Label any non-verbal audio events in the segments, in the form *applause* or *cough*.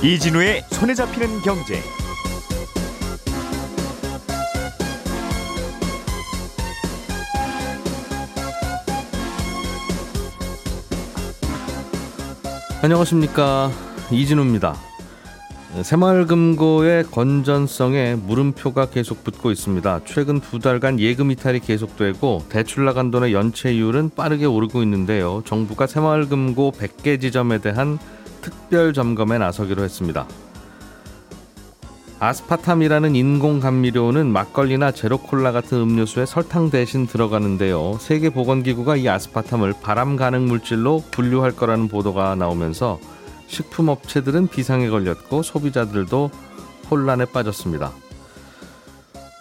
이진우의 손에 잡히는 경제. 안녕하십니까 이진우입니다. 새마을금고의 건전성에 물음표가 계속 붙고 있습니다. 최근 두 달간 예금 이탈이 계속되고 대출 나간 돈의 연체율은 빠르게 오르고 있는데요. 정부가 새마을금고 100개 지점에 대한 특별 점검에 나서기로 했습니다. 아스파탐이라는 인공 감미료는 막걸리나 제로콜라 같은 음료수에 설탕 대신 들어가는데요. 세계보건기구가 이 아스파탐을 발암 가능 물질로 분류할 거라는 보도가 나오면서 식품업체들은 비상에 걸렸고 소비자들도 혼란에 빠졌습니다.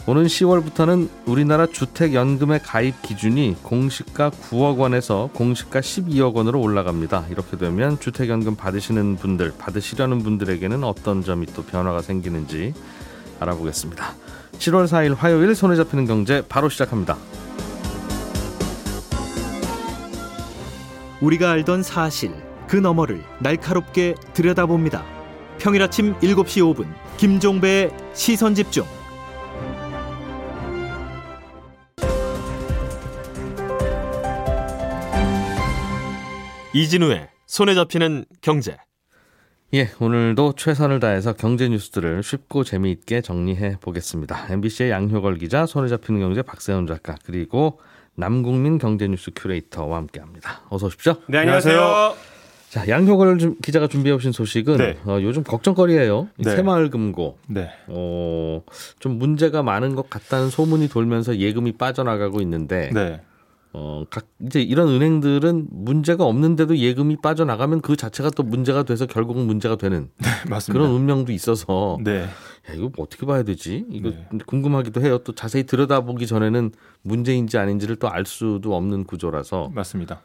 오는 10월부터는 우리나라 주택연금의 가입 기준이 공시가 9억 원에서 공시가 12억 원으로 올라갑니다. 이렇게 되면 주택연금 받으시는 분들, 받으시려는 분들에게는 어떤 점이 또 변화가 생기는지 알아보겠습니다. 7월 4일 화요일 손에 잡히는 경제 바로 시작합니다. 우리가 알던 사실 그 너머를 날카롭게 들여다봅니다. 평일 아침 7시 5분 김종배의 시선 집중. 이진우의 손에 잡히는 경제. 예, 오늘도 최선을 다해서 경제 뉴스들을 쉽고 재미있게 정리해 보겠습니다. MBC의 양효걸 기자, 손에 잡히는 경제 박세훈 작가, 그리고 남국민 경제 뉴스 큐레이터와 함께합니다. 어서 오십시오. 네, 안녕하세요. 자, 양효걸 기자가 준비해 오신 소식은 네. 어, 요즘 걱정거리예요. 이 네. 새마을금고. 네. 어, 좀 문제가 많은 것 같다는 소문이 돌면서 예금이 빠져나가고 있는데 네. 어, 각 이제 이런 은행들은 문제가 없는데도 예금이 빠져나가면 그 자체가 또 문제가 돼서 결국은 문제가 되는 *laughs* 맞습니다. 그런 운명도 있어서 네. 야, 이거 뭐 어떻게 봐야 되지? 이거 네. 궁금하기도 해요. 또 자세히 들여다보기 전에는 문제인지 아닌지를 또 알 수도 없는 구조라서 맞습니다.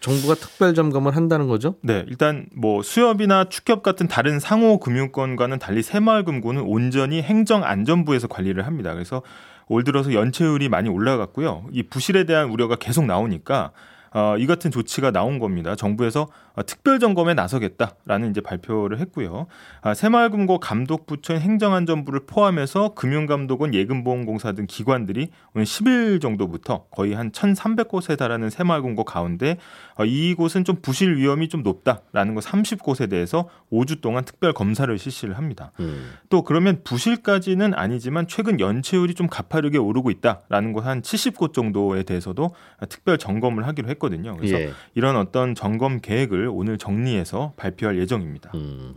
정부가 특별 점검을 한다는 거죠? 네, 일단 뭐 수협이나 축협 같은 다른 상호 금융권과는 달리 새마을금고는 온전히 행정안전부에서 관리를 합니다. 그래서 올 들어서 연체율이 많이 올라갔고요. 이 부실에 대한 우려가 계속 나오니까 어, 이 같은 조치가 나온 겁니다. 정부에서 어, 특별 점검에 나서겠다라는 이제 발표를 했고요. 아, 새마을금고 감독부처인 행정안전부를 포함해서 금융감독원, 예금보험공사 등 기관들이 오늘 10일 정도부터 거의 한 1,300곳에 달하는 새마을금고 가운데 어, 이곳은 좀 부실 위험이 좀 높다라는 거 30곳에 대해서 5주 동안 특별 검사를 실시를 합니다. 음. 또 그러면 부실까지는 아니지만 최근 연체율이 좀 가파르게 오르고 있다라는 곳 한 70곳 정도에 대해서도 특별 점검을 하기로 했거든요. 그래서 예. 이런 어떤 점검 계획을 오늘 정리해서 발표할 예정입니다. 음.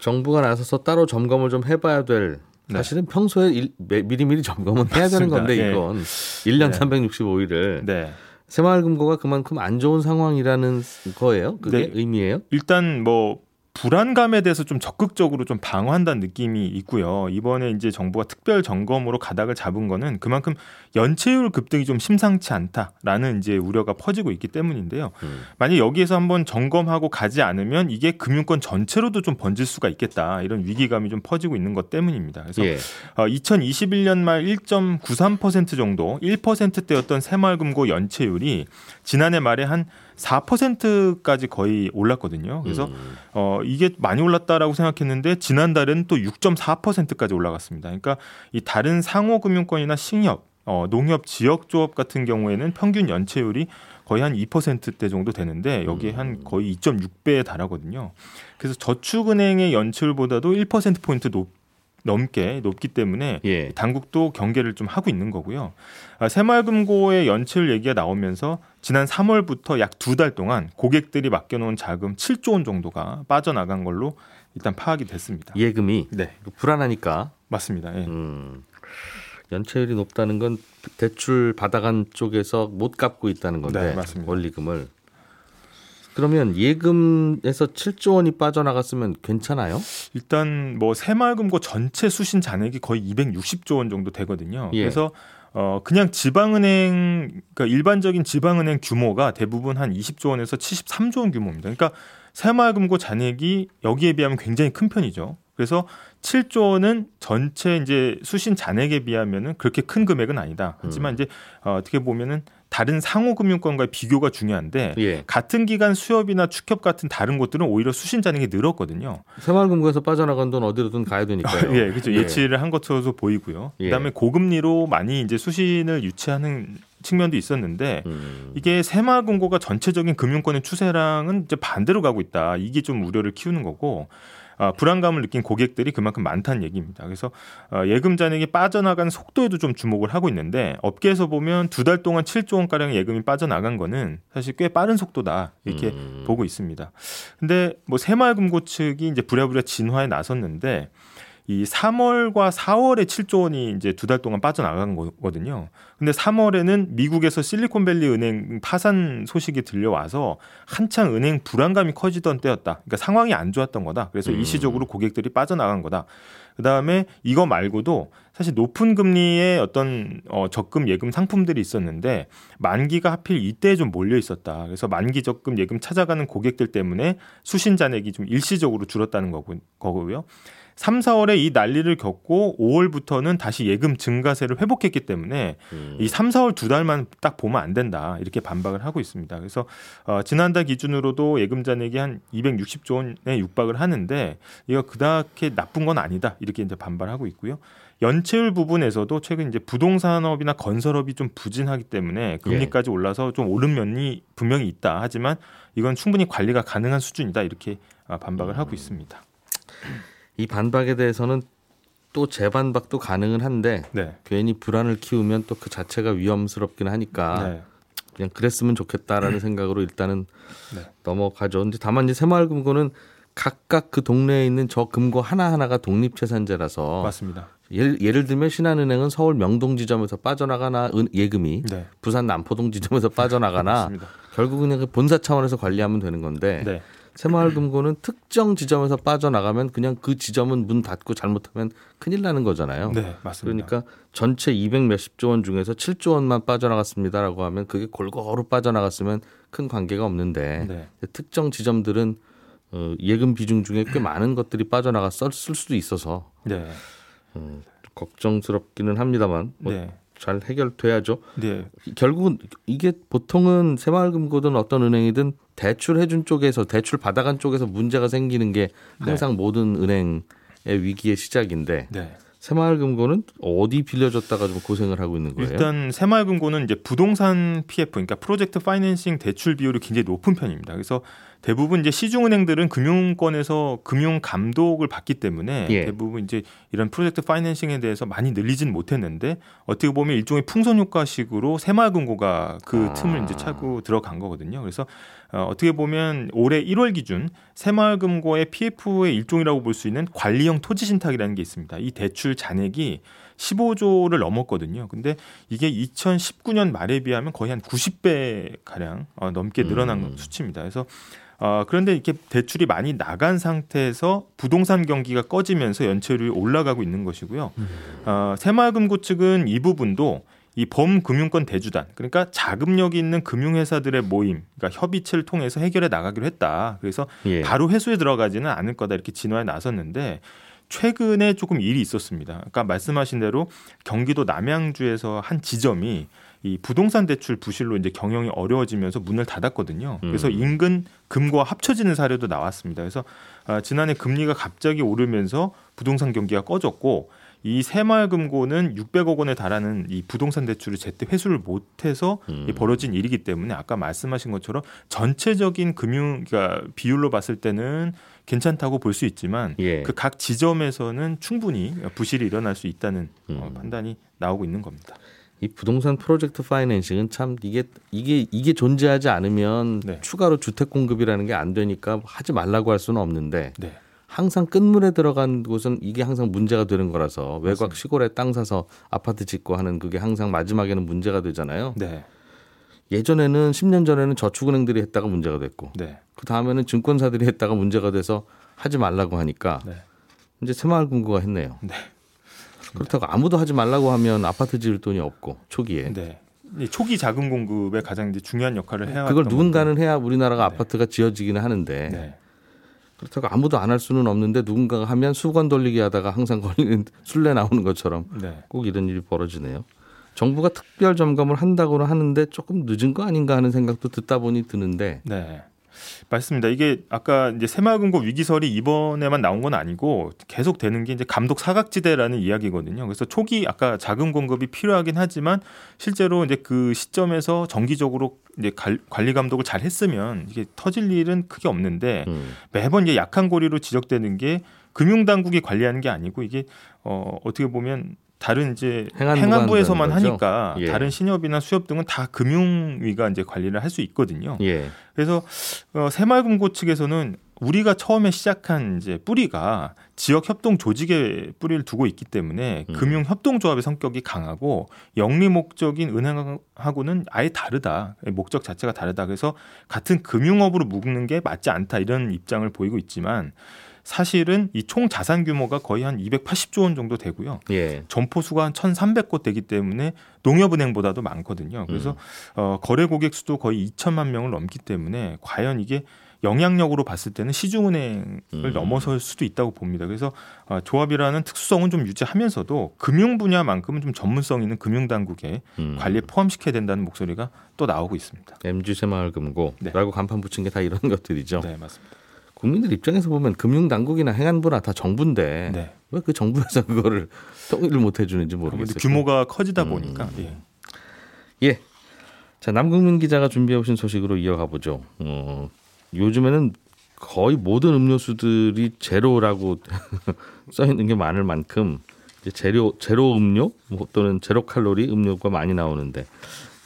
정부가 나서서 따로 점검을 좀 해봐야 될 네. 사실은 평소에 일, 매- 미리미리 점검은 해야 되는. 건데 예. 이건 1년 네. 365일을 네. 새마을금고가 그만큼 안 좋은 상황이라는 거예요. 그게 네. 의미예요? 일단 뭐 불안감에 대해서 좀 적극적으로 좀 방어한다는 느낌이 있고요. 이번에 이제 정부가 특별 점검으로 가닥을 잡은 거는 그만큼 연체율 급등이 좀 심상치 않다라는 이제 우려가 퍼지고 있기 때문인데요. 음. 만약 여기에서 한번 점검하고 가지 않으면 이게 금융권 전체로도 좀 번질 수가 있겠다 이런 위기감이 좀 퍼지고 있는 것 때문입니다. 그래서 예. 어, 2021년 말 1.93% 정도 1%대였던 새마을금고 연체율이 지난해 말에 한 4%까지 거의 올랐거든요. 그래서 음. 어, 이게 많이 올랐다라고 생각했는데 지난달은 또 6.4%까지 올라갔습니다. 그러니까 이 다른 상호 금융권이나 신협, 어, 농협 지역 조합 같은 경우에는 평균 연체율이 거의 한 2%대 정도 되는데 여기에 한 거의 2.6배에 달하거든요. 그래서 저축은행의 연체율보다도 1% 포인트 높 넘게 높기 때문에 예. 당국도 경계를 좀 하고 있는 거고요. 아, 새마을금고의 연체율 얘기가 나오면서 지난 3월부터 약 두 달 동안 고객들이 맡겨놓은 자금 7조 원 정도가 빠져나간 걸로 일단 파악이 됐습니다. 예금이 네, 불안하니까 맞습니다. 예. 음. 연체율이 높다는 건 대출 받아간 쪽에서 못 갚고 있다는 건데 네, 맞습니다. 원리금을 그러면 예금에서 7조 원이 빠져나갔으면 괜찮아요? 일단 뭐 새마을금고 전체 수신 잔액이 거의 260조 원 정도 되거든요. 예. 그래서 어 그냥 지방은행 그러니까 일반적인 지방은행 규모가 대부분 한 20조 원에서 73조 원 규모입니다. 그러니까 새마을금고 잔액이 여기에 비하면 굉장히 큰 편이죠. 그래서 7조 원은 전체 이제 수신 잔액에 비하면은 그렇게 큰 금액은 아니다. 하지만 이제 어, 어떻게 보면은 다른 상호 금융권과의 비교가 중요한데 예. 같은 기간 수협이나 축협 같은 다른 곳들은 오히려 수신 잔액이 늘었거든요. 새마을금고에서 빠져나간 돈 어디로든 가야 되니까요. *laughs* 예, 그렇죠. 예 치를 한 것으로 보이고요. 예. 그다음에 고금리로 많이 이제 수신을 유치하는 측면도 있었는데 음. 이게 새마을금고가 전체적인 금융권의 추세랑은 이제 반대로 가고 있다. 이게 좀 우려를 키우는 거고 아, 불안감을 느낀 고객들이 그만큼 많다는 얘기입니다. 그래서 어, 예금 잔액이 빠져나간 속도에도 좀 주목을 하고 있는데 업계에서 보면 두 달 동안 7조 원 가량 예금이 빠져나간 거는 사실 꽤 빠른 속도다 이렇게 음. 보고 있습니다. 근데 뭐 새마을금고 측이 이제 부랴부랴 진화에 나섰는데 이 3월과 4월에 7조 원이 이제 두 달 동안 빠져나간 거거든요. 근데 3월에는 미국에서 실리콘밸리 은행 파산 소식이 들려와서 한창 은행 불안감이 커지던 때였다. 그러니까 상황이 안 좋았던 거다. 그래서 음. 일시적으로 고객들이 빠져나간 거다. 그다음에 이거 말고도 사실 높은 금리의 어떤 어, 적금 예금 상품들이 있었는데 만기가 하필 이때에 좀 몰려 있었다. 그래서 만기 적금 예금 찾아가는 고객들 때문에 수신 잔액이 좀 일시적으로 줄었다는 거고, 거고요. 3, 4월에 이 난리를 겪고 5월부터는 다시 예금 증가세를 회복했기 때문에 음. 이 3, 4월 두 달만 딱 보면 안 된다. 이렇게 반박을 하고 있습니다. 그래서 어, 지난달 기준으로도 예금 잔액이 한 260조 원에 육박을 하는데 이거 그닥게 나쁜 건 아니다. 이렇게 이제 반발하고 있고요. 연체율 부분에서도 최근 이제 부동산업이나 건설업이 좀 부진하기 때문에 금리까지 올라서 좀 오른 면이 분명히 있다. 하지만 이건 충분히 관리가 가능한 수준이다. 이렇게 아, 반박을 하고 있습니다. 이 반박에 대해서는 또 재반박도 가능은 한데 네. 괜히 불안을 키우면 또 그 자체가 위험스럽긴 하니까 네. 그냥 그랬으면 좋겠다라는 생각으로 일단은 네. 넘어가죠. 근데 다만 이제 새마을금고는 각각 그 동네에 있는 저 금고 하나하나가 독립채산제라서 맞습니다. 예를, 예를 들면 신한은행은 서울 명동 지점에서 빠져나가나 은- 예금이 네. 부산 남포동 지점에서 빠져나가나. *laughs* 결국은 그냥 그 본사 차원에서 관리하면 되는 건데 네. 새마을금고는 특정 지점에서 빠져나가면 그냥 그 지점은 문 닫고 잘못하면 큰일 나는 거잖아요. 네, 맞습니다. 그러니까 전체 200 몇십 조 원 중에서 7조 원만 빠져나갔습니다라고 하면 그게 골고루 빠져나갔으면 큰 관계가 없는데 네. 특정 지점들은 어, 예금 비중 중에 꽤 많은 것들이 빠져나가 쓸 수도 있어서 네. 어, 걱정스럽기는 합니다만 뭐 네. 잘 해결돼야죠. 네. 결국은 이게 보통은 새마을금고든 어떤 은행이든 대출 해준 쪽에서 대출 받아간 쪽에서 문제가 생기는 게 항상 모든 은행의 위기의 시작인데 네. 새마을금고는 어디 빌려줬다가 좀 고생을 하고 있는 거예요? 일단 새마을금고는 이제 부동산 PF 그러니까 프로젝트 파이낸싱 대출 비율이 굉장히 높은 편입니다. 그래서 대부분 이제 시중은행들은 금융권에서 금융 감독을 받기 때문에 예. 대부분 이제 이런 프로젝트 파이낸싱에 대해서 많이 늘리진 못했는데 어떻게 보면 일종의 풍선 효과식으로 새마을금고가 그 아. 틈을 이제 차고 들어간 거거든요. 그래서 어, 어떻게 보면 올해 1월 기준 새마을금고의 PF의 일종이라고 볼 수 있는 관리형 토지 신탁이라는 게 있습니다. 이 대출 잔액이 15조를 넘었거든요. 근데 이게 2019년 말에 비하면 거의 한 90배 가량 어, 넘게 늘어난 음. 수치입니다. 그래서 어, 그런데 이렇게 대출이 많이 나간 상태에서 부동산 경기가 꺼지면서 연체율이 올라가고 있는 것이고요. 어, 새마을금고 측은 이 부분도 이 범금융권 대주단 그러니까 자금력이 있는 금융회사들의 모임 그러니까 협의체를 통해서 해결해 나가기로 했다. 그래서 예. 바로 회수에 들어가지는 않을 거다 이렇게 진화에 나섰는데 최근에 조금 일이 있었습니다. 아까 말씀하신 대로 경기도 남양주에서 한 지점이 이 부동산 대출 부실로 이제 경영이 어려워지면서 문을 닫았거든요. 그래서 음. 인근 금고와 합쳐지는 사례도 나왔습니다. 그래서 아, 지난해 금리가 갑자기 오르면서 부동산 경기가 꺼졌고 이 새마을금고는 600억 원에 달하는 이 부동산 대출을 제때 회수를 못해서 음. 이 벌어진 일이기 때문에 아까 말씀하신 것처럼 전체적인 금융 그러니까 비율로 봤을 때는 괜찮다고 볼 수 있지만 예. 그각 지점에서는 충분히 부실이 일어날 수 있다는 어, 음. 판단이 나오고 있는 겁니다. 이 부동산 프로젝트 파이낸싱은 참 이게 이게 이게 존재하지 않으면 네. 추가로 주택 공급이라는 게 안 되니까 하지 말라고 할 수는 없는데 네. 항상 끝물에 들어간 곳은 이게 항상 문제가 되는 거라서 외곽 맞습니다. 시골에 땅 사서 아파트 짓고 하는 그게 항상 마지막에는 문제가 되잖아요. 네. 예전에는 10년 전에는 저축은행들이 했다가 문제가 됐고 네. 그 다음에는 증권사들이 했다가 문제가 돼서 하지 말라고 하니까 네. 이제 새마을금고가 했네요. 네. 그렇다고 아무도 하지 말라고 하면 아파트 지을 돈이 없고 초기에 네. 이 초기 자금 공급에 가장 이제 중요한 역할을 해야 그걸 누군가는 해야 우리나라가 네. 아파트가 지어지기는 하는데 네. 그렇다고 아무도 안 할 수는 없는데 누군가가 하면 수건 돌리기 하다가 항상 *laughs* 걸리는 술래 나오는 것처럼 네. 꼭 이런 일이 벌어지네요. 정부가 특별 점검을 한다고는 하는데 조금 늦은 거 아닌가 하는 생각도 듣다 보니 드는데 네. 맞습니다. 이게 아까 이제 새마을금고 위기설이 이번에만 나온 건 아니고 계속 되는 게 이제 감독 사각지대라는 이야기거든요. 그래서 초기 아까 자금 공급이 필요하긴 하지만 실제로 이제 그 시점에서 정기적으로 이제 관리 감독을 잘 했으면 이게 터질 일은 크게 없는데 음. 매번 이제 약한 고리로 지적되는 게 금융당국이 관리하는 게 아니고 이게 어 어떻게 보면 다른 이제 행안부가 행안부에서만 하니까 예. 다른 신협이나 수협 등은 다 금융위가 이제 관리를 할 수 있거든요. 예. 그래서 어, 새마을금고 측에서는 우리가 처음에 시작한 이제 뿌리가 지역 협동 조직에 뿌리를 두고 있기 때문에 음. 금융 협동조합의 성격이 강하고 영리 목적인 은행하고는 아예 다르다. 목적 자체가 다르다. 그래서 같은 금융업으로 묶는 게 맞지 않다 이런 입장을 보이고 있지만 사실은 이 총 자산 규모가 거의 한 280조 원 정도 되고요. 예. 점포 수가 한 1,300곳 되기 때문에 농협은행보다도 많거든요. 그래서 음. 어, 거래 고객 수도 거의 2천만 명을 넘기 때문에 과연 이게 영향력으로 봤을 때는 시중은행을 음. 넘어설 수도 있다고 봅니다. 그래서 어, 조합이라는 특수성은 좀 유지하면서도 금융 분야만큼은 좀 전문성 있는 금융당국의 음. 관리에 포함시켜야 된다는 목소리가 또 나오고 있습니다. MG 새마을금고라고 네. 간판 붙인 게 다 이런 *laughs* 것들이죠. 네, 맞습니다. 국민들 입장에서 보면 금융당국이나 행안부나 다 정부인데 네. 왜그 정부에서 *laughs* 그거를 통일을 못 해주는지 모르겠어요. 규모가 커지다 음. 보니까 예. 예. 자 남국민 기자가 준비해 오신 소식으로 이어가 보죠. 어, 요즘에는 거의 모든 음료수들이 제로라고 *laughs* 써 있는 게 많을 만큼 이제 제로 제로 음료 뭐 또는 제로 칼로리 음료가 많이 나오는데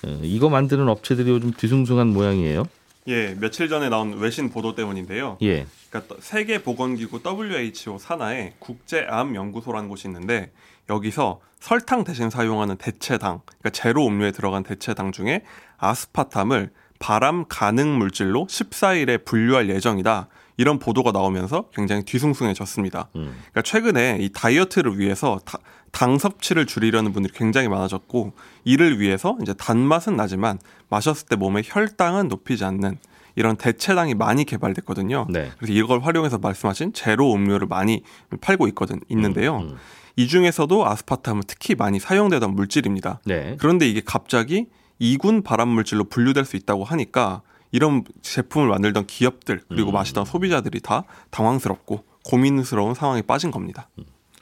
어, 이거 만드는 업체들이 요즘 뒤숭숭한 모양이에요. 예, 며칠 전에 나온 외신 보도 때문인데요. 예. 그러니까 세계 보건 기구 WHO 산하에 국제 암 연구소라는 곳이 있는데 여기서 설탕 대신 사용하는 대체당, 그러니까 제로 음료에 들어간 대체당 중에 아스파탐을 발암 가능 물질로 14일에 분류할 예정이다. 이런 보도가 나오면서 굉장히 뒤숭숭해졌습니다. 음. 그러니까 최근에 이 다이어트를 위해서 다- 당 섭취를 줄이려는 분들이 굉장히 많아졌고 이를 위해서 이제 단맛은 나지만 마셨을 때 몸의 혈당은 높이지 않는 이런 대체당이 많이 개발됐거든요. 네. 그래서 이걸 활용해서 말씀하신 제로 음료를 많이 팔고 있거든 있는데요. 음, 음. 이 중에서도 아스파탐은 특히 많이 사용되던 물질입니다. 네. 그런데 이게 갑자기 이군 발암 물질로 분류될 수 있다고 하니까 이런 제품을 만들던 기업들 그리고 음. 마시던 소비자들이 다 당황스럽고 고민스러운 상황에 빠진 겁니다.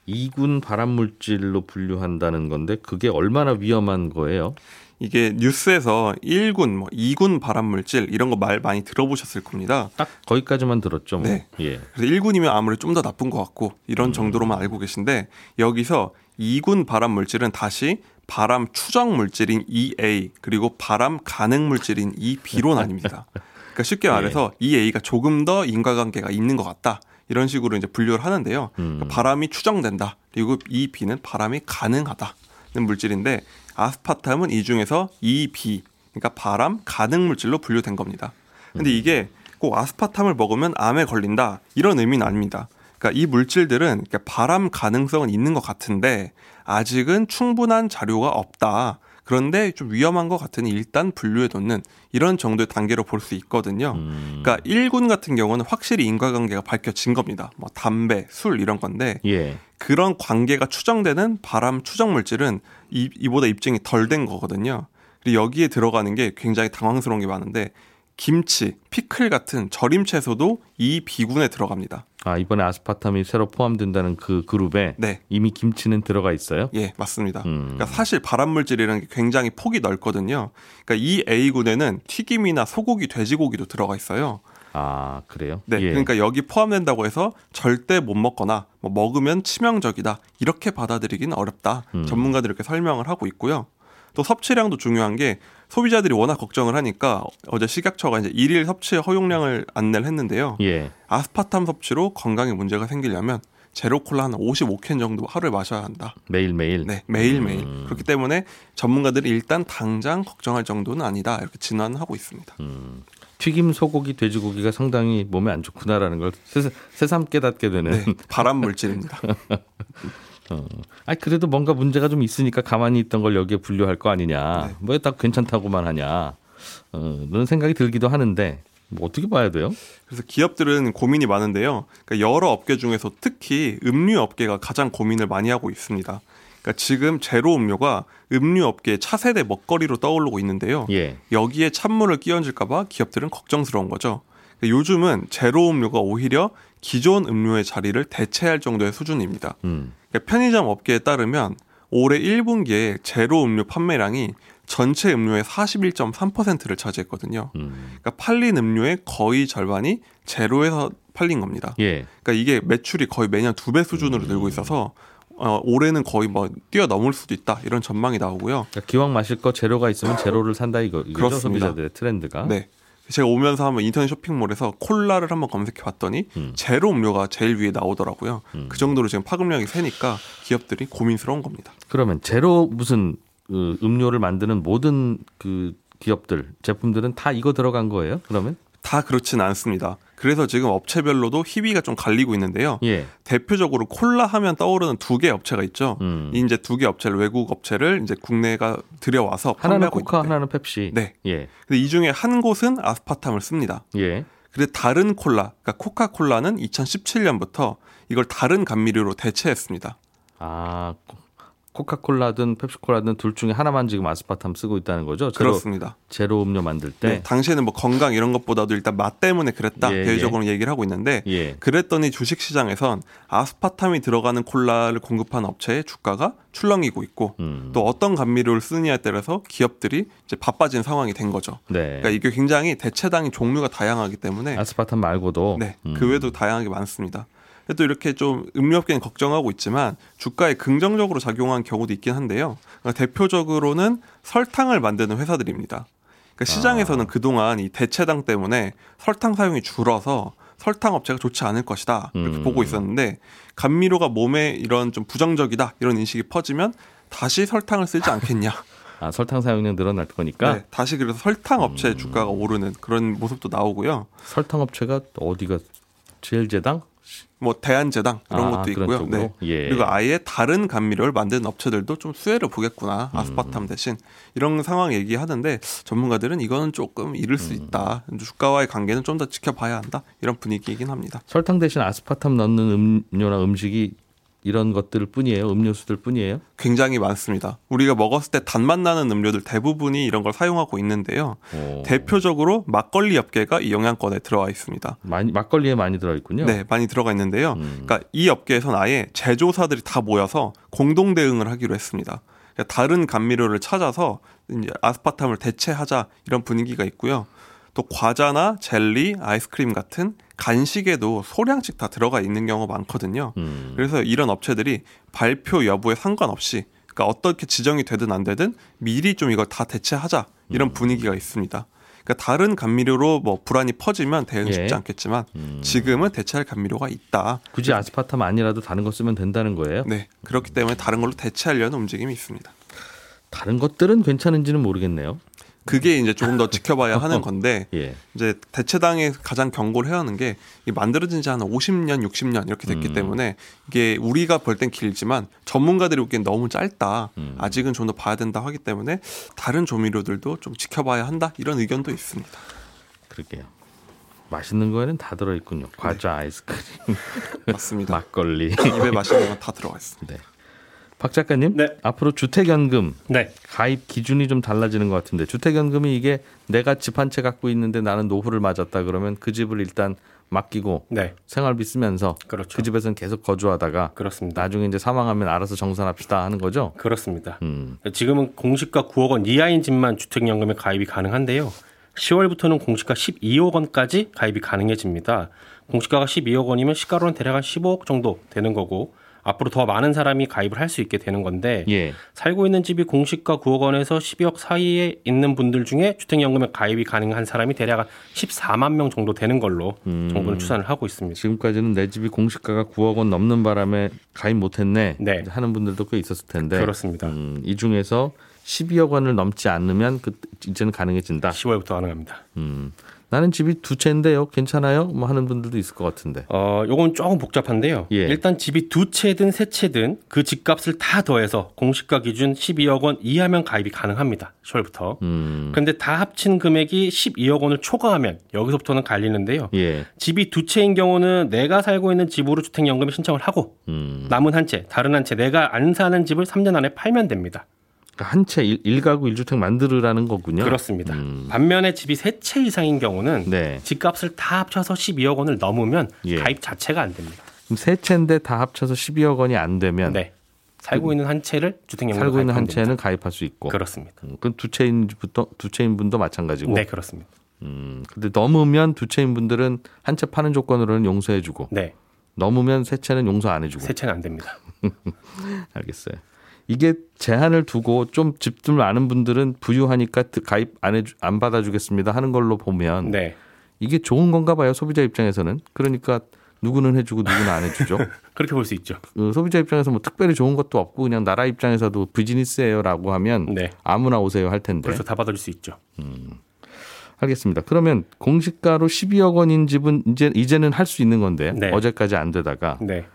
이군 발암 물질로 분류한다는 건데 그게 얼마나 위험한 거예요? 이게 뉴스에서 1군, 뭐 2군 발암 물질 이런 거 말 많이 들어보셨을 겁니다. 딱 거기까지만 들었죠. 뭐. 네. 예. 그래서 1군이면 아무래도 좀 더 나쁜 것 같고 음. 이런 정도로만 알고 계신데 여기서 2군 발암 물질은 다시 발암 추정 물질인 EA 그리고 발암 가능 물질인 EB로 나뉩니다. 그러니까 쉽게 *laughs* 말해서 EA가 조금 더 인과관계가 있는 것 같다. 이런 식으로 이제 분류를 하는데요. 음. 그러니까 바람이 추정된다. 그리고 EB는 바람이 가능하다는 물질인데 아스파탐은 이 중에서 EB 그러니까 바람 가능 물질로 분류된 겁니다. 근데 이게 꼭 아스파탐을 먹으면 암에 걸린다 이런 의미는 아닙니다. 그러니까 이 물질들은 그러니까 발암 가능성은 있는 것 같은데 아직은 충분한 자료가 없다. 그런데 좀 위험한 것 같으니 일단 분류해 놓는 이런 정도의 단계로 볼 수 있거든요. 음. 그러니까 1군 같은 경우는 확실히 인과관계가 밝혀진 겁니다. 뭐 담배, 술 이런 건데 예. 그런 관계가 추정되는 발암 추정 물질은 이, 이보다 입증이 덜 된 거거든요. 그리고 여기에 들어가는 게 굉장히 당황스러운 게 많은데 김치, 피클 같은 절임 채소도 이 비군에 들어갑니다. 아 이번에 아스파탐이 새로 포함된다는 그 그룹에 네. 이미 김치는 들어가 있어요. 예, 맞습니다. 음. 그러니까 사실 발암 물질이라는 게 굉장히 폭이 넓거든요. 그러니까 이 A군에는 튀김이나 소고기, 돼지고기도 들어가 있어요. 아 그래요? 네, 예. 그러니까 여기 포함된다고 해서 절대 못 먹거나 뭐 먹으면 치명적이다 이렇게 받아들이기는 어렵다. 음. 전문가들이 이렇게 설명을 하고 있고요. 또 섭취량도 중요한 게 소비자들이 워낙 걱정을 하니까 어제 식약처가 이제 일일 섭취 허용량을 안내를 했는데요. 예. 아스파탐 섭취로 건강에 문제가 생기려면 제로 콜라 한 55캔 정도 하루에 마셔야 한다. 매일 매일. 네, 매일 매일. 음. 그렇기 때문에 전문가들이 일단 당장 걱정할 정도는 아니다. 이렇게 진단하고 있습니다. 음. 튀김 소고기 돼지고기가 상당히 몸에 안 좋구나라는 걸 새삼, 새삼 깨닫게 되는. 네, 발암 물질입니다. *laughs* 어. 아 그래도 뭔가 문제가 좀 있으니까 가만히 있던 걸 여기에 분류할 거 아니냐. 네. 뭐다 괜찮다고만 하냐. 어, 그런 생각이 들기도 하는데 뭐 어떻게 봐야 돼요? 그래서 기업들은 고민이 많은데요. 그러니까 여러 업계 중에서 특히 음료 업계가 가장 고민을 많이 하고 있습니다. 그러니까 지금 제로 음료가 음료 업계의 차세대 먹거리로 떠오르고 있는데요. 예. 여기에 찬물을 끼얹을까봐 기업들은 걱정스러운 거죠. 그러니까 요즘은 제로 음료가 오히려 기존 음료의 자리를 대체할 정도의 수준입니다. 음. 그러니까 편의점 업계에 따르면 올해 1분기에 제로 음료 판매량이 전체 음료의 41.3%를 차지했거든요. 음. 그러니까 팔린 음료의 거의 절반이 제로에서 팔린 겁니다. 예. 그러니까 이게 매출이 거의 매년 두 배 수준으로 음. 늘고 있어서 어, 올해는 거의 뭐 뛰어넘을 수도 있다 이런 전망이 나오고요. 그러니까 기왕 마실 거 제로가 있으면 제로를 산다 이거 그렇습니다. 소비자들의 트렌드가. 네. 제가 오면서 한번 인터넷 쇼핑몰에서 콜라를 한번 검색해 봤더니 음. 제로 음료가 제일 위에 나오더라고요. 음. 그 정도로 지금 파급력이 세니까 기업들이 고민스러운 겁니다. 그러면 제로 무슨 그 음료를 만드는 모든 그 기업들 제품들은 다 이거 들어간 거예요? 그러면? 다 그렇지는 않습니다. 그래서 지금 업체별로도 희비가 좀 갈리고 있는데요. 예. 대표적으로 콜라 하면 떠오르는 두 개 업체가 있죠. 음. 이 이제 두 개 업체를 외국 업체를 이제 국내가 들여와서 하나는 판매하고 코카, 있는데 하나는 펩시. 네. 예. 근데 이 중에 한 곳은 아스파탐을 씁니다. 예. 근데 다른 콜라, 그러니까 코카콜라는 2017년부터 이걸 다른 감미료로 대체했습니다. 아 코- 코카콜라든 펩시콜라든 둘 중에 하나만 지금 아스파탐 쓰고 있다는 거죠? 제로, 그렇습니다. 제로 음료 만들 때. 네, 당시에는 뭐 건강 이런 것보다도 일단 맛 때문에 그랬다 예, 대외적으로 얘기를 하고 있는데 예. 그랬더니 주식 시장에선 아스파탐이 들어가는 콜라를 공급하는 업체의 주가가 출렁이고 있고 음. 또 어떤 감미료를 쓰느냐에 따라서 기업들이 이제 바빠진 상황이 된 거죠. 네. 그러니까 이게 굉장히 대체당의 종류가 다양하기 때문에 아스파탐 말고도 네, 음. 그 외에도 다양하게 많습니다. 또 이렇게 좀 음료업계는 걱정하고 있지만 주가에 긍정적으로 작용한 경우도 있긴 한데요. 그러니까 대표적으로는 설탕을 만드는 회사들입니다. 그러니까 시장에서는 아. 그동안 이 대체당 때문에 설탕 사용이 줄어서 설탕 업체가 좋지 않을 것이다 이렇게 음. 보고 있었는데 감미료가 몸에 이런 좀 부정적이다 이런 인식이 퍼지면 다시 설탕을 쓰지 않겠냐. *laughs* 아, 설탕 사용량 늘어날 거니까 네, 다시 그래서 설탕 업체 음. 주가가 오르는 그런 모습도 나오고요. 설탕 업체가 어디가 제일제당? 뭐 대한제당 이런 아, 것도 있고요. 쪽으로? 네. 예. 그리고 아예 다른 감미료를 만드는 업체들도 좀 수혜를 보겠구나 음. 아스파탐 대신 이런 상황 얘기하는데 전문가들은 이거는 조금 이를 음. 수 있다 주가와의 관계는 좀 더 지켜봐야 한다 이런 분위기이긴 합니다. 설탕 대신 아스파탐 넣는 음료나 음식이 이런 것들 뿐이에요. 음료수들 뿐이에요. 굉장히 많습니다. 우리가 먹었을 때 단맛 나는 음료들 대부분이 이런 걸 사용하고 있는데요. 오. 대표적으로 막걸리 업계가 이 영향권에 들어와 있습니다. 많이 막걸리에 많이 들어 있군요. 네, 많이 들어가 있는데요. 음. 그러니까 이 업계에서는 아예 제조사들이 다 모여서 공동 대응을 하기로 했습니다. 그러니까 다른 감미료를 찾아서 이제 아스파탐을 대체하자 이런 분위기가 있고요. 또 과자나 젤리, 아이스크림 같은 간식에도 소량씩 다 들어가 있는 경우가 많거든요. 음. 그래서 이런 업체들이 발표 여부에 상관없이 그러니까 어떻게 지정이 되든 안 되든 미리 좀 이걸 다 대체하자 이런 분위기가 있습니다. 그러니까 다른 감미료로 뭐 불안이 퍼지면 대응 쉽지 예. 않겠지만 음. 지금은 대체할 감미료가 있다. 굳이 아스파탐 아니라도 다른 거 쓰면 된다는 거예요. 네 그렇기 때문에 다른 걸로 대체하려는 움직임이 있습니다. 다른 것들은 괜찮은지는 모르겠네요. 그게 이제 조금 더 지켜봐야 하는 *laughs* 건데 예. 이제 대체당에 가장 경고를 해야 하는 게 만들어진 지 한 50년, 60년 이렇게 됐기 음. 때문에 이게 우리가 볼 땐 길지만 전문가들이 보기엔 너무 짧다. 음. 아직은 좀 더 봐야 된다 하기 때문에 다른 조미료들도 좀 지켜봐야 한다 이런 의견도 있습니다. 그러게요. 맛있는 거에는 다 들어 있군요. 과자, 아이스크림, 맞습니다. *laughs* 막걸리. 입에 맛있는 건 다 들어가 있습니다. 네. 박 작가님, 네. 앞으로 주택연금 네. 가입 기준이 좀 달라지는 것 같은데 주택연금이 이게 내가 집 한 채 갖고 있는데 나는 노후를 맞았다 그러면 그 집을 일단 맡기고 네. 생활비 쓰면서 그렇죠. 그 집에서는 계속 거주하다가 그렇습니다. 나중에 이제 사망하면 알아서 정산합시다 하는 거죠. 그렇습니다. 음. 지금은 공시가 9억 원 이하인 집만 주택연금에 가입이 가능한데요. 10월부터는 공시가 12억 원까지 가입이 가능해집니다. 공시가가 12억 원이면 시가로는 대략 한 15억 정도 되는 거고 앞으로 더 많은 사람이 가입을 할 수 있게 되는 건데 예. 살고 있는 집이 공시가 9억 원에서 12억 사이에 있는 분들 중에 주택연금에 가입이 가능한 사람이 대략 한 14만 명 정도 되는 걸로 음. 정부는 추산을 하고 있습니다. 지금까지는 내 집이 공시가가 9억 원 넘는 바람에 가입 못했네 네. 하는 분들도 꽤 있었을 텐데 그렇습니다. 음, 이 중에서 12억 원을 넘지 않으면 그 이제는 가능해진다. 10월부터 가능합니다. 음, 나는 집이 두 채인데요. 괜찮아요? 뭐 하는 분들도 있을 것 같은데. 어, 요건 조금 복잡한데요. 예. 일단 집이 두 채든 세 채든 그 집값을 다 더해서 공시가 기준 12억 원 이하면 가입이 가능합니다. 10월부터. 음. 근데 다 합친 금액이 12억 원을 초과하면 여기서부터는 갈리는데요. 예. 집이 두 채인 경우는 내가 살고 있는 집으로 주택연금 신청을 하고 음. 남은 한 채, 다른 한 채 내가 안 사는 집을 3년 안에 팔면 됩니다. 그러니까 한 채 일 가구 일주택 만들으라는 거군요. 그렇습니다. 음. 반면에 집이 세 채 이상인 경우는 네. 집값을 다 합쳐서 12억 원을 넘으면 예. 가입 자체가 안 됩니다. 그럼 세 채인데 다 합쳐서 12억 원이 안 되면 네. 살고 있는 한 채를 주택연금 살고 있는 한 채는 가입할 수 있고. 그렇습니다. 음, 그건 두 채인 부터 두 채인 분도 마찬가지고. 네, 그렇습니다. 음. 근데 넘으면 두 채인 분들은 한 채 파는 조건으로는 용서해 주고 네. 넘으면 세 채는 용서 안 해 주고. 세 채는 안 됩니다. *laughs* 알겠어요. 이게 제한을 두고 좀 집들 많은 분들은 부유하니까 드- 가입 안, 해, 주- 안 받아주겠습니다 하는 걸로 보면 네. 이게 좋은 건가 봐요 소비자 입장에서는 그러니까 누구는 해주고 누구는 안 해주죠 *laughs* 그렇게 볼 수 있죠. 어, 소비자 입장에서 뭐 특별히 좋은 것도 없고 그냥 나라 입장에서도 비즈니스예요라고 하면 네. 아무나 오세요 할 텐데 그래서 다 받아줄 수 있죠. 알겠습니다 그러면 공시가로 12억 원인 집은 이제 이제는 할 수 있는 건데 네. 어제까지 안 되다가 네.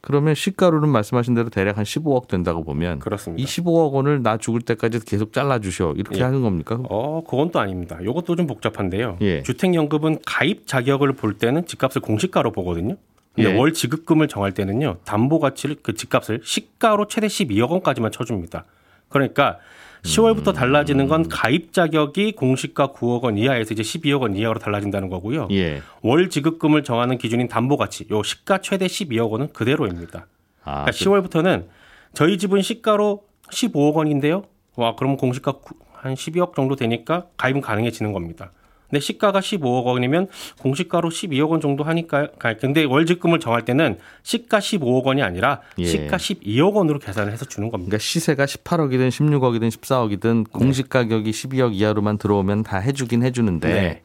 그러면 시가로는 말씀하신 대로 대략 한 15억 된다고 보면 그렇습니다. 이 15억 원을 나 죽을 때까지 계속 잘라 주셔 이렇게 예. 하는 겁니까? 어, 그건 또 아닙니다. 이것도 좀 복잡한데요. 예. 주택 연금은 가입 자격을 볼 때는 집값을 공시가로 보거든요. 근데 예. 월 지급금을 정할 때는요. 담보 가치를 그 집값을 시가로 최대 12억 원까지만 쳐 줍니다. 그러니까 10월부터 달라지는 건 가입 자격이 공시가 9억 원 이하에서 이제 12억 원 이하로 달라진다는 거고요. 예. 월 지급금을 정하는 기준인 담보 가치, 요 시가 최대 12억 원은 그대로입니다. 아, 그러니까 10월부터는 저희 집은 시가로 15억 원인데요. 와, 그럼 공시가 구- 한 12억 정도 되니까 가입은 가능해지는 겁니다. 근데 시가가 15억 원이면 공시가로 12억 원 정도 하니까 가- 근데 월직금을 정할 때는 시가 15억 원이 아니라 예. 시가 12억 원으로 계산을 해서 주는 겁니다. 그러니까 시세가 18억이든 16억이든 14억이든 공시 가격이 12억 이하로만 들어오면 다 해주긴 해주는데 네.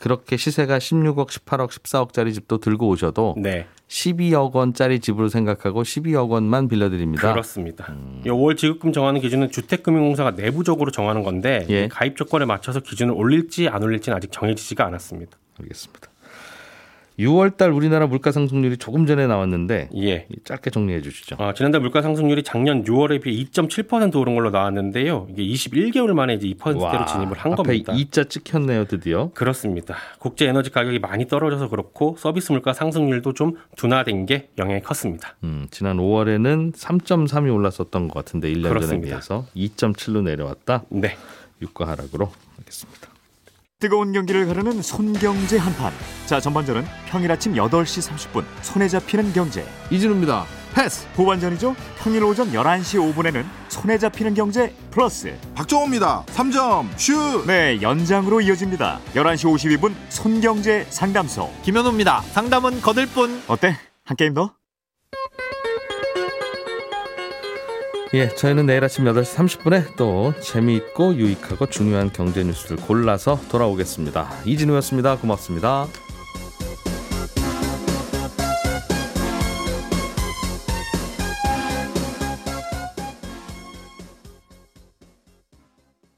그렇게 시세가 16억, 18억, 14억짜리 집도 들고 오셔도 네. 12억 원짜리 집으로 생각하고 12억 원만 빌려드립니다. 그렇습니다. 음. 이월 지급금 정하는 기준은 주택금융공사가 내부적으로 정하는 건데 예. 가입 조건에 맞춰서 기준을 올릴지 안 올릴지는 아직 정해지지가 않았습니다. 알겠습니다. 6월달 우리나라 물가 상승률이 조금 전에 나왔는데 예. 짧게 정리해 주시죠. 어, 지난달 물가 상승률이 작년 6월에 비해 2.7% 오른 걸로 나왔는데요. 이게 21개월 만에 이제 2%대로 진입을 한 겁니다. 이자 찍혔네요, 드디어. 그렇습니다. 국제 에너지 가격이 많이 떨어져서 그렇고 서비스 물가 상승률도 좀 둔화된 게 영향이 컸습니다. 음, 지난 5월에는 3.3이 올랐었던 것 같은데 1년 전에 그렇습니다. 비해서 2.7로 내려왔다. 네. 유가 하락으로 하겠습니다. 뜨거운 경기를 가르는 손경제 한판. 자, 전반전은 평일 아침 8시 30분 손에 잡히는 경제. 이진우입니다. 패스. 후반전이죠. 평일 오전 11시 5분에는 손에 잡히는 경제 플러스. 박정호입니다. 3점 슛. 네, 연장으로 이어집니다. 11시 52분 손경제 상담소. 김현우입니다. 상담은 거들 뿐. 어때? 한 게임 더? 예, 저희는 내일 아침 8시 30분에 또 재미있고 유익하고 중요한 경제 뉴스를 골라서 돌아오겠습니다. 이진우였습니다. 고맙습니다.